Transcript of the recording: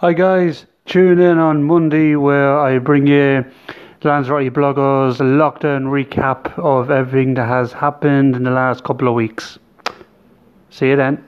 Hi guys, tune in on Monday where I bring you Lanzarote bloggers lockdown recap of everything that has happened in the last couple of weeks. See you then.